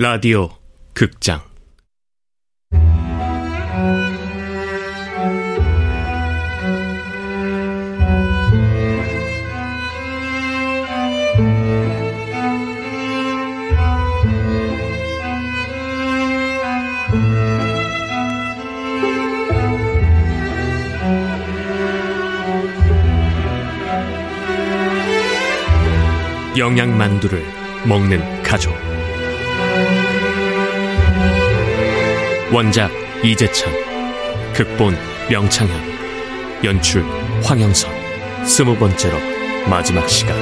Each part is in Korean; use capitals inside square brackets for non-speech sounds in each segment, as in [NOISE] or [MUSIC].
라디오 극장. 영양만두를 먹는 가족 원작 이재찬 극본 명창현 연출 황영선 스무 번째로 마지막 시간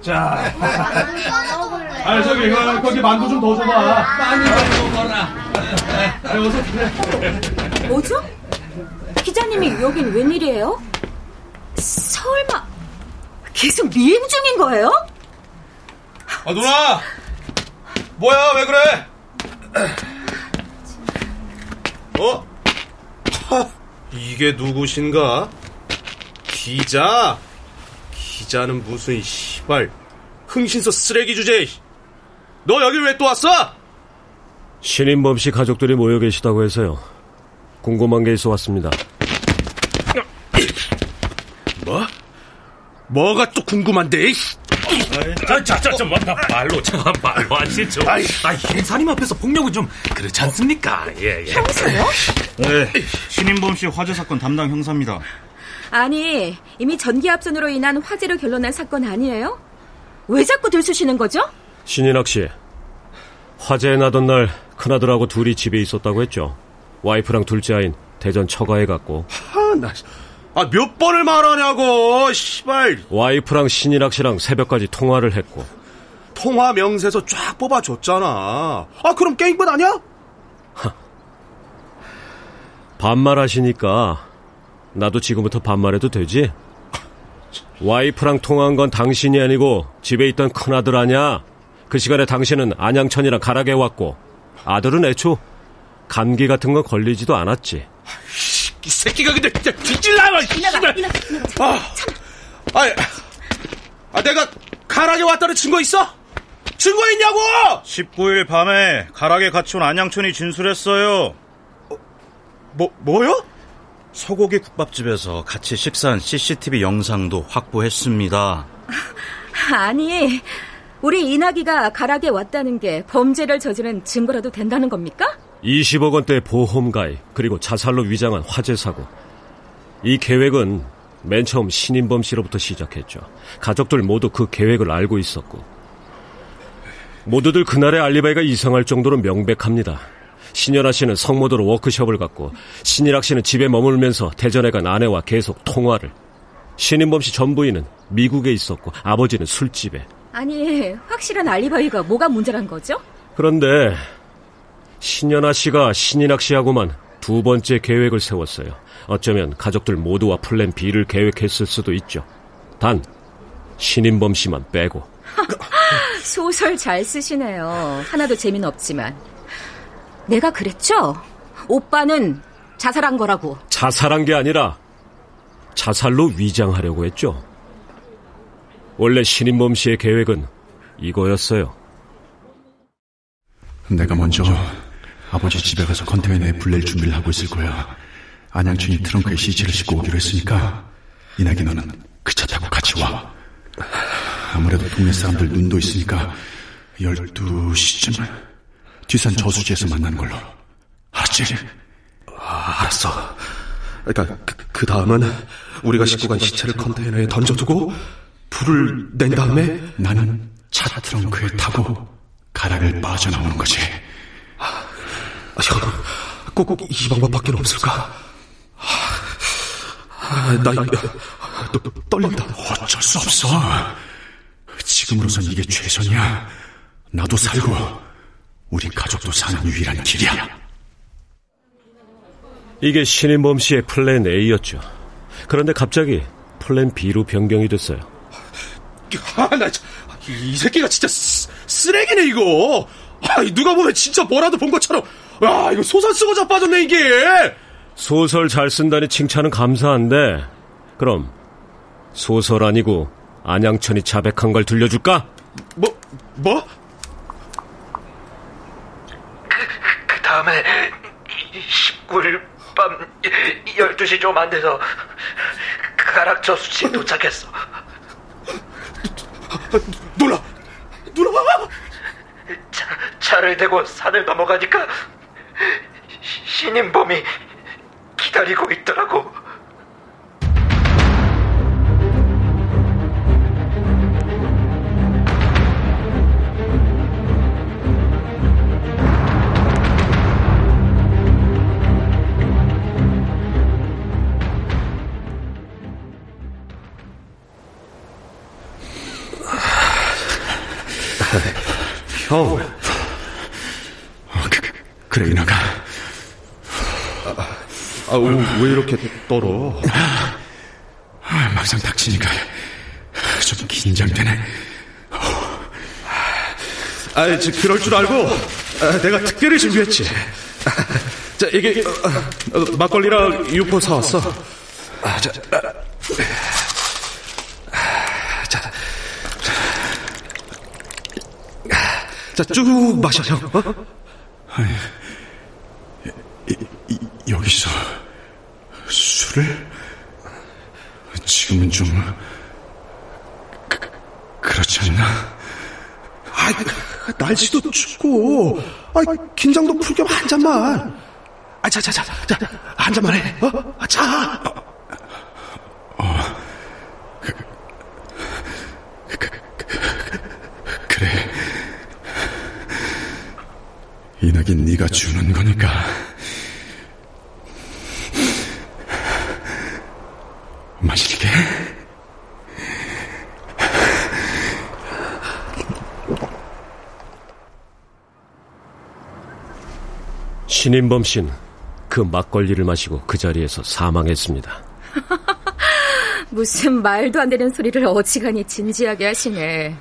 자. 아, 저기, 어, 거기 만두 좀 더 줘봐. 많이 먹어라. 그래. [LAUGHS] 뭐죠? 기자님이 여긴 웬일이에요? 설마 계속 미행 중인 거예요? 아, 누나! 뭐야, 왜 그래? [CLEARS THROAT] 어? 하, 이게 누구신가? 기자? 기자는 무슨 시발 흥신소 쓰레기 주제. 너 여기 왜 또 왔어? 신인범 씨 가족들이 모여 계시다고 해서요. 궁금한 게 있어 왔습니다. 뭐? 뭐가 또 궁금한데? 자, 자, 자, 좀, 마, 말로, 참, 말로 하시죠. 아, 형사님 앞에서 폭력은 좀, 그렇지 않습니까? 예, 예. 형사요? 네, 신인범 씨 화재 사건 담당 형사입니다. 아니 이미 전기압선으로 인한 화재로 결론난 사건 아니에요? 왜 자꾸 들쑤시는 거죠? 신인학 씨, 화재 나던 날 큰아들하고 둘이 집에 있었다고 했죠. 와이프랑 둘째 아인 대전 처가에 갔고 아, 나, 아, 몇 번을 말하냐고, 시발. 와이프랑 신인학 씨랑 새벽까지 통화를 했고 통화 명세서 쫙 뽑아줬잖아. 아, 그럼 게임 끝 아니야? 반말하시니까 나도 지금부터 반말해도 되지? 와이프랑 통화한 건 당신이 아니고 집에 있던 큰아들 아냐? 그 시간에 당신은 안양천이랑 가락에 왔고 아들은 애초 감기 같은 건 걸리지도 않았지. 이 새끼가 근데 진짜 이나가. 이나가 이나가 아, 아, 아, 내가 가락에 왔다는 증거 있어? 증거 있냐고! 19일 밤에 가락에 같이 온 안양촌이 진술했어요. 뭐, 뭐요? 소고기 국밥집에서 같이 식사한 CCTV 영상도 확보했습니다. 아니 우리 이나기가 가락에 왔다는 게 범죄를 저지른 증거라도 된다는 겁니까? 20억 원대 보험 가입 그리고 자살로 위장한 화재 사고. 이 계획은 맨 처음 신인범 씨로부터 시작했죠. 가족들 모두 그 계획을 알고 있었고 모두들 그날의 알리바이가 이상할 정도로 명백합니다. 신연아 씨는 성모도로 워크숍을 갔고 신일학 씨는 집에 머물면서 대전에 간 아내와 계속 통화를. 신인범 씨 전부인은 미국에 있었고 아버지는 술집에. 아니 확실한 알리바이가 뭐가 문제란 거죠? 그런데 신연아 씨가 신인학 씨하고만 두 번째 계획을 세웠어요. 어쩌면 가족들 모두와 플랜 B를 계획했을 수도 있죠. 단 신인범 씨만 빼고 [LAUGHS] 소설 잘 쓰시네요. 하나도 재미는 없지만. 내가 그랬죠? 오빠는 자살한 거라고. 자살한 게 아니라 자살로 위장하려고 했죠. 원래 신인범 씨의 계획은 이거였어요. 내가 먼저 아버지 집에 가서 컨테이너에 불낼 준비를 하고 있을 거야. 안양춘이 트렁크에 시체를 싣고 오기로 했으니까 이나기 너는 그 차 타고 같이 와. 아무래도 동네 사람들 눈도 있으니까 12시쯤 뒤산 저수지에서 만나는 걸로. 알았지? 아, 알았어. 그러니까 그, 그 다음은 우리가 싣고 간 시체를 컨테이너에 던져두고 불을 낸 다음에 나는 차 트렁크에 타고 가락을 빠져나오는 거지. 아, 형, 꼭 이 방법밖에 없을까? 아, 나, 또, 떨린다. 어쩔 수 없어. 지금으로선 이게 최선이야. 나도 살고 우리 가족도 사는 유일한 길이야. 이게 신인범 씨의 플랜 A였죠. 그런데 갑자기 플랜 B로 변경이 됐어요. 아, 나, 이 새끼가 진짜 쓰, 쓰레기네, 이거. 아이, 누가 보면 진짜 뭐라도 본 것처럼. 야, 이거 소설 쓰고 자빠졌네, 이게. 소설 잘 쓴다니 칭찬은 감사한데, 그럼, 소설 아니고, 안양천이 자백한 걸 들려줄까? 뭐, 뭐? 그 다음에 19일 밤 12시 좀 안 돼서 가락 저수지에 도착했어. 누나! 누나! 차, 차를 대고 산을 넘어가니까 신인범이 기다리고 있더라고. 형. 어, 그, 그, 래 이나가. 아, 왜, 왜 이렇게 떨어? 아, 막상 닥치니까 좀 긴장되네. 아, 저, 그럴 줄 알고 아, 내가 특별히 준비했지. 자, 이게 어, 어, 막걸리랑 유포 사왔어. 아, 자, 아, 자, 자, 쭉 마셔, 형. 어? 이, 이, 여기서 술을? 지금은 좀 그, 그렇지 않나? 아, 날씨도 춥고, 아, 긴장도 풀겸 한 잔만. 아, 자, 자, 자, 자, 한 잔만 해. 어? 아, 자. 이낙인 네가 주는 거니까. 마실게. 신인범 씨는 그 막걸리를 마시고 그 자리에서 사망했습니다. [LAUGHS] 무슨 말도 안 되는 소리를 어지간히 진지하게 하시네.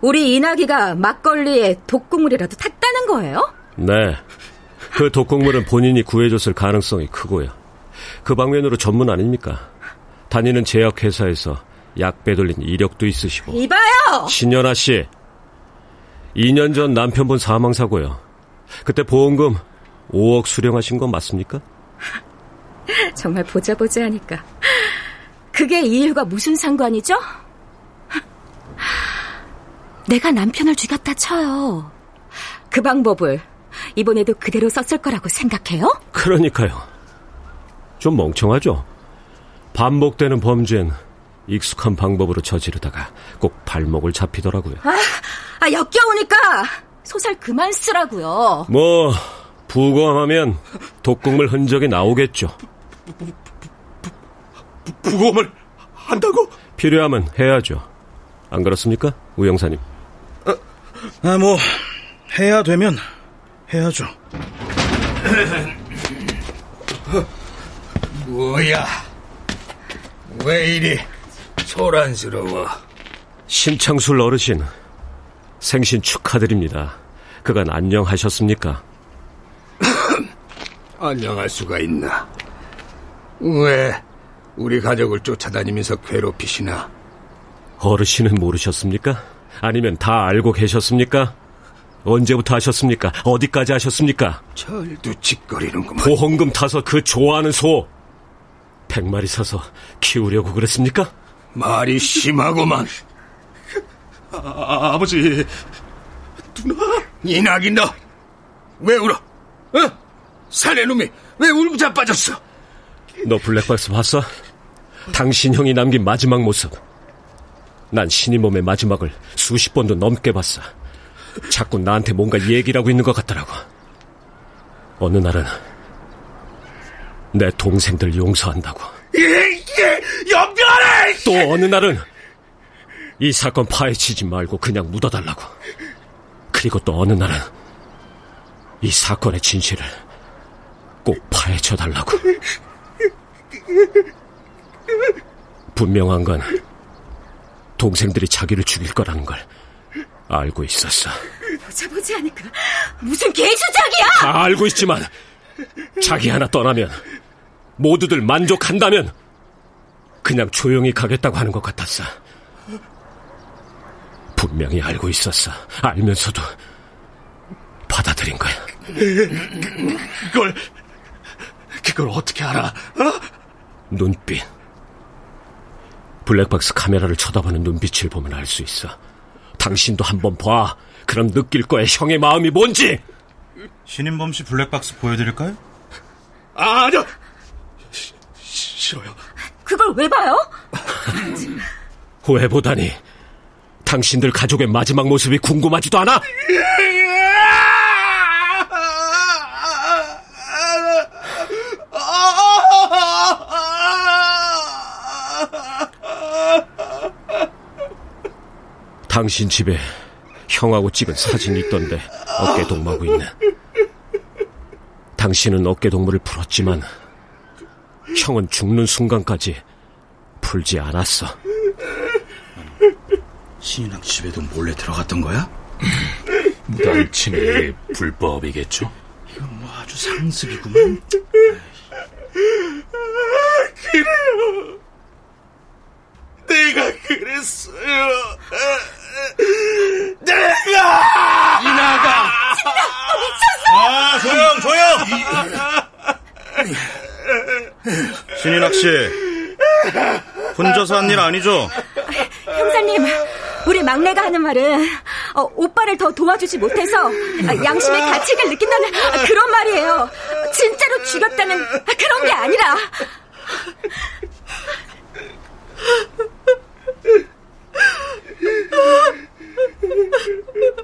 우리 이나기가 막걸리에 독국물이라도 탔다는 거예요? 네. 그 독곡물은 본인이 구해줬을 가능성이 크고요. 그 방면으로 전문 아닙니까? 다니는 제약회사에서 약 빼돌린 이력도 있으시고. 이봐요! 신연아 씨. 2년 전 남편분 사망사고요. 그때 보험금 5억 수령하신 건 맞습니까? [LAUGHS] 정말 보자 보자 하니까. 그게 이유가 무슨 상관이죠? 내가 남편을 죽였다 쳐요. 그 방법을 이번에도 그대로 썼을 거라고 생각해요? 그러니까요. 좀 멍청하죠? 반복되는 범죄는 익숙한 방법으로 저지르다가 꼭 발목을 잡히더라고요. 아, 아 역겨우니까 소설 그만 쓰라고요. 뭐 부검하면 독극물 흔적이 나오겠죠. 부검을 한다고? 필요하면 해야죠. 안 그렇습니까, 우영사님? 아, 뭐 해야 되면 해야죠. [CLEARS THROAT] 뭐야? 왜 이리 소란스러워? 신창술 어르신, 생신 축하드립니다. 그간 안녕하셨습니까? [CLEARS THROAT] 안녕할 수가 있나? 왜 우리 가족을 쫓아다니면서 괴롭히시나? 어르신은 모르셨습니까? 아니면 다 알고 계셨습니까? 언제부터 하셨습니까? 어디까지 하셨습니까? 절도 짓거리는구만. 보험금 타서 그 좋아하는 소 백마리 사서 키우려고 그랬습니까? 말이 심하구만. 아, 아버지. 이낙이 너, 왜 울어? 어? 살래 놈이 왜 울고 자빠졌어? 너 블랙박스 봤어? 당신 형이 남긴 마지막 모습. 난 신이 몸의 마지막을 수십 번도 넘게 봤어. 자꾸 나한테 뭔가 얘기를 하고 있는 것 같더라고. 어느 날은 내 동생들 용서한다고. 연변해! 또 어느 날은 이 사건 파헤치지 말고 그냥 묻어달라고. 그리고 또 어느 날은 이 사건의 진실을 꼭 파헤쳐달라고. 분명한 건 동생들이 자기를 죽일 거라는 걸 알고 있었어. 보자 보지 않을까? 무슨 개수작이야! 다 알고 있지만 자기 하나 떠나면 모두들 만족한다면 그냥 조용히 가겠다고 하는 것 같았어. 분명히 알고 있었어. 알면서도 받아들인 거야. 그걸 그걸 어떻게 알아? 어? 눈빛. 블랙박스 카메라를 쳐다보는 눈빛을 보면 알 수 있어. 당신도 한번 봐. 그럼 느낄 거야, 형의 마음이 뭔지! 신인범 씨 블랙박스 보여드릴까요? 아, 아니요. 시, 싫어요. 그걸 왜 봐요? 왜 보다니? 당신들 가족의 마지막 모습이 궁금하지도 않아? 당신 집에 형하고 찍은 사진이 있던데 어깨 동무하고 있네. 당신은 어깨 동무를 풀었지만 형은 죽는 순간까지 풀지 않았어. 신인왕 집에도 몰래 들어갔던 거야? [LAUGHS] 무단 침입이 불법이겠죠? 이건 뭐 아주 상습이구만. 그래요. 내가 그랬어요. 이나가! 아, 조용, 조용! 신인학 씨, 혼자서 한 일 아니죠? 형사님, 우리 막내가 하는 말은 어, 오빠를 더 도와주지 못해서 아, 양심의 가책을 느낀다는 아, 그런 말이에요. 진짜로 죽였다는 아, 그런 게 아니라.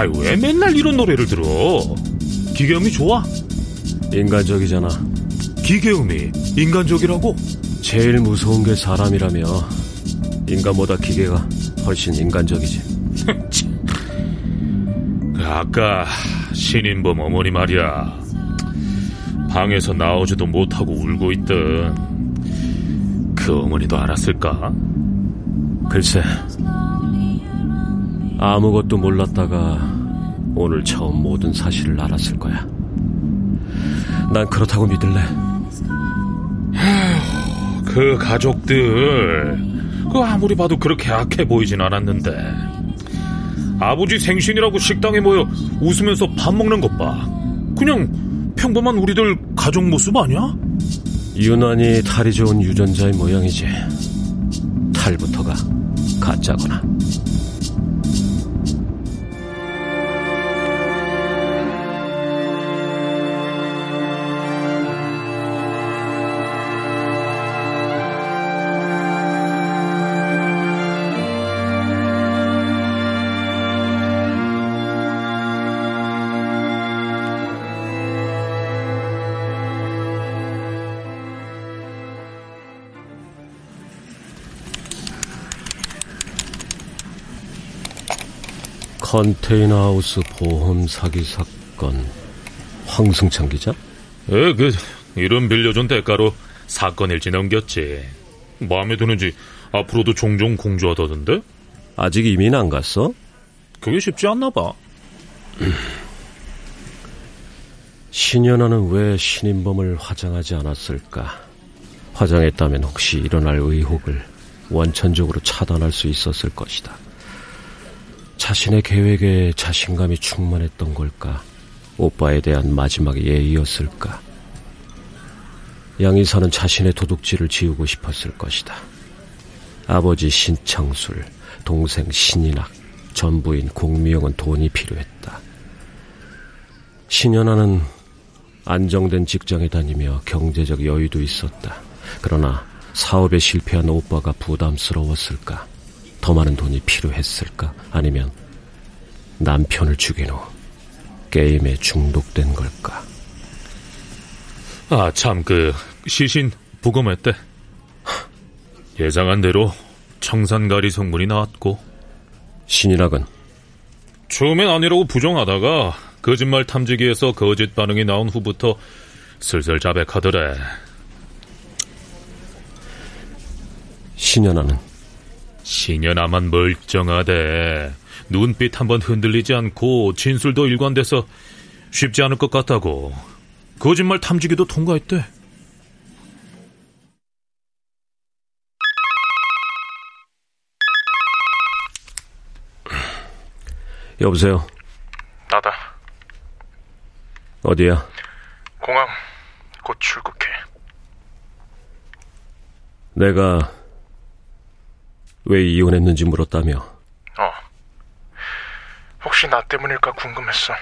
아이, 왜 맨날 이런 노래를 들어? 기계음이 좋아? 인간적이잖아. 기계음이 인간적이라고? 제일 무서운 게 사람이라며 인간보다 기계가 훨씬 인간적이지. [LAUGHS] 그 아까 신인범 어머니 말이야. 방에서 나오지도 못하고 울고 있던 그 어머니도 알았을까? 글쎄, 아무것도 몰랐다가 오늘 처음 모든 사실을 알았을 거야. 난 그렇다고 믿을래. [SIGHS] 그 가족들 그 아무리 봐도 그렇게 악해 보이진 않았는데 아버지 생신이라고 식당에 모여 웃으면서 밥 먹는 것 봐. 그냥 평범한 우리들 가족 모습 아니야? 유난히 탈이 좋은 유전자의 모양이지. 탈부터가 가짜거나. 컨테이너 하우스 보험 사기 사건 황승찬 기자? 에, 그 이름 빌려준 대가로 사건 일지 넘겼지. 마음에 드는지 앞으로도 종종 공주하다던데? 아직 이민 안 갔어? 그게 쉽지 않나 봐. [CLEARS THROAT] 신현아는 왜 신인범을 화장하지 않았을까? 화장했다면 혹시 일어날 의혹을 원천적으로 차단할 수 있었을 것이다. 자신의 계획에 자신감이 충만했던 걸까? 오빠에 대한 마지막 예의였을까? 양이사는 자신의 도둑질을 지우고 싶었을 것이다. 아버지 신창술, 동생 신인학, 전부인 공미영은 돈이 필요했다. 신현아는 안정된 직장에 다니며 경제적 여유도 있었다. 그러나 사업에 실패한 오빠가 부담스러웠을까? 더 많은 돈이 필요했을까? 아니면 남편을 죽인 후 게임에 중독된 걸까? 아, 참, 그, 시신 부검했대. 예상한 대로 청산가리 성분이 나왔고. 신이락은? 처음엔 아니라고 부정하다가 거짓말 탐지기에서 거짓 반응이 나온 후부터 슬슬 자백하더래. 신현아는? 신현아만 멀쩡하대. 눈빛 한번 흔들리지 않고 진술도 일관돼서 쉽지 않을 것 같다고. 거짓말 탐지기도 통과했대. 여보세요? 나다. 어디야? 공항 곧 출국해. 내가 왜 이혼했는지 물었다며. 어. 혹시 나 때문일까 궁금했어.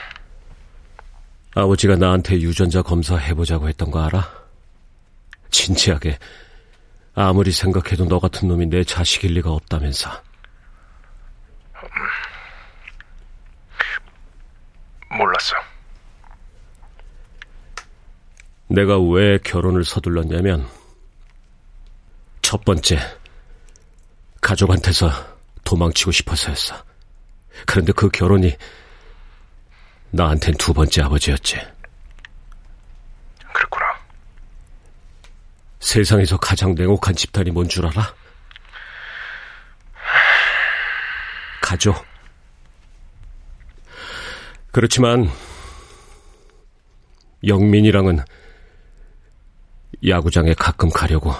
아버지가 나한테 유전자 검사 해보자고 했던 거 알아? 진지하게. 아무리 생각해도 너 같은 놈이 내 자식일 리가 없다면서. 몰랐어. 내가 왜 결혼을 서둘렀냐면, 첫 번째, 가족한테서 도망치고 싶어서였어. 그런데 그 결혼이 나한텐 두 번째 아버지였지. 그랬구나. 세상에서 가장 냉혹한 집단이 뭔 줄 알아? 가족. 그렇지만 영민이랑은 야구장에 가끔 가려고.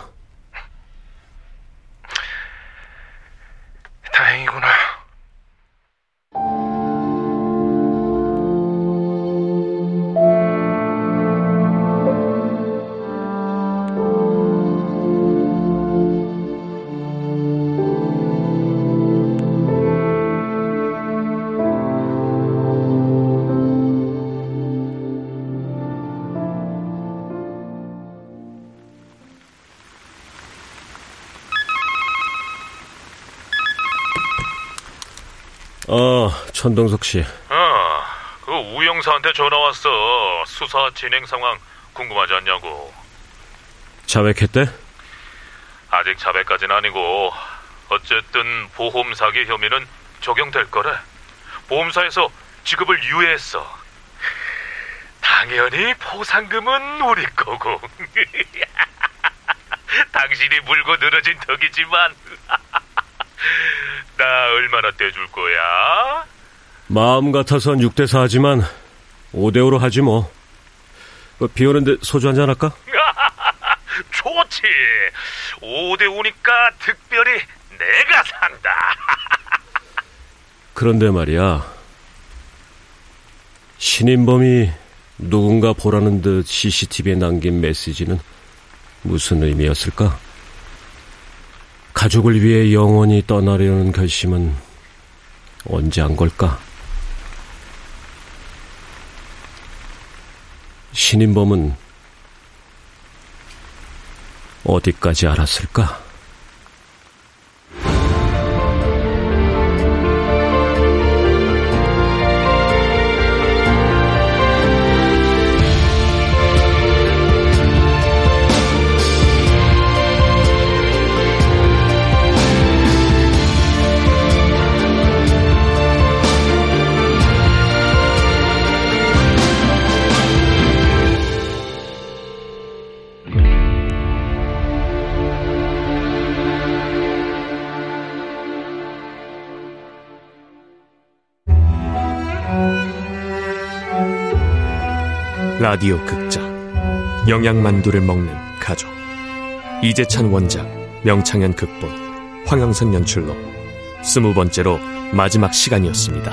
어, 천동석 씨. 어, 그 우영사한테 전화 왔어. 수사 진행 상황 궁금하지 않냐고. 자백했대? 아직 자백까지는 아니고 어쨌든 보험 사기 혐의는 적용될 거래. 보험사에서 지급을 유예했어. 당연히 보상금은 우리 거고. [LAUGHS] 당신이 물고 늘어진 덕이지만 나 얼마나 떼줄 거야? 마음 같아선 6대4 하지만 5대5로 하지 뭐. 그비 오는데 소주 한잔 할까? [LAUGHS] 좋지. 5대5니까 특별히 내가 산다. [LAUGHS] 그런데 말이야. 신인범이 누군가 보라는 듯 CCTV에 남긴 메시지는 무슨 의미였을까? 가족을 위해 영원히 떠나려는 결심은 언제 한 걸까? 신인범은 어디까지 알았을까? 라디오 극장. 영양만두를 먹는 가족. 이재찬 원작 명창현 극본 황영선 연출로. 스무 번째로 마지막 시간이었습니다.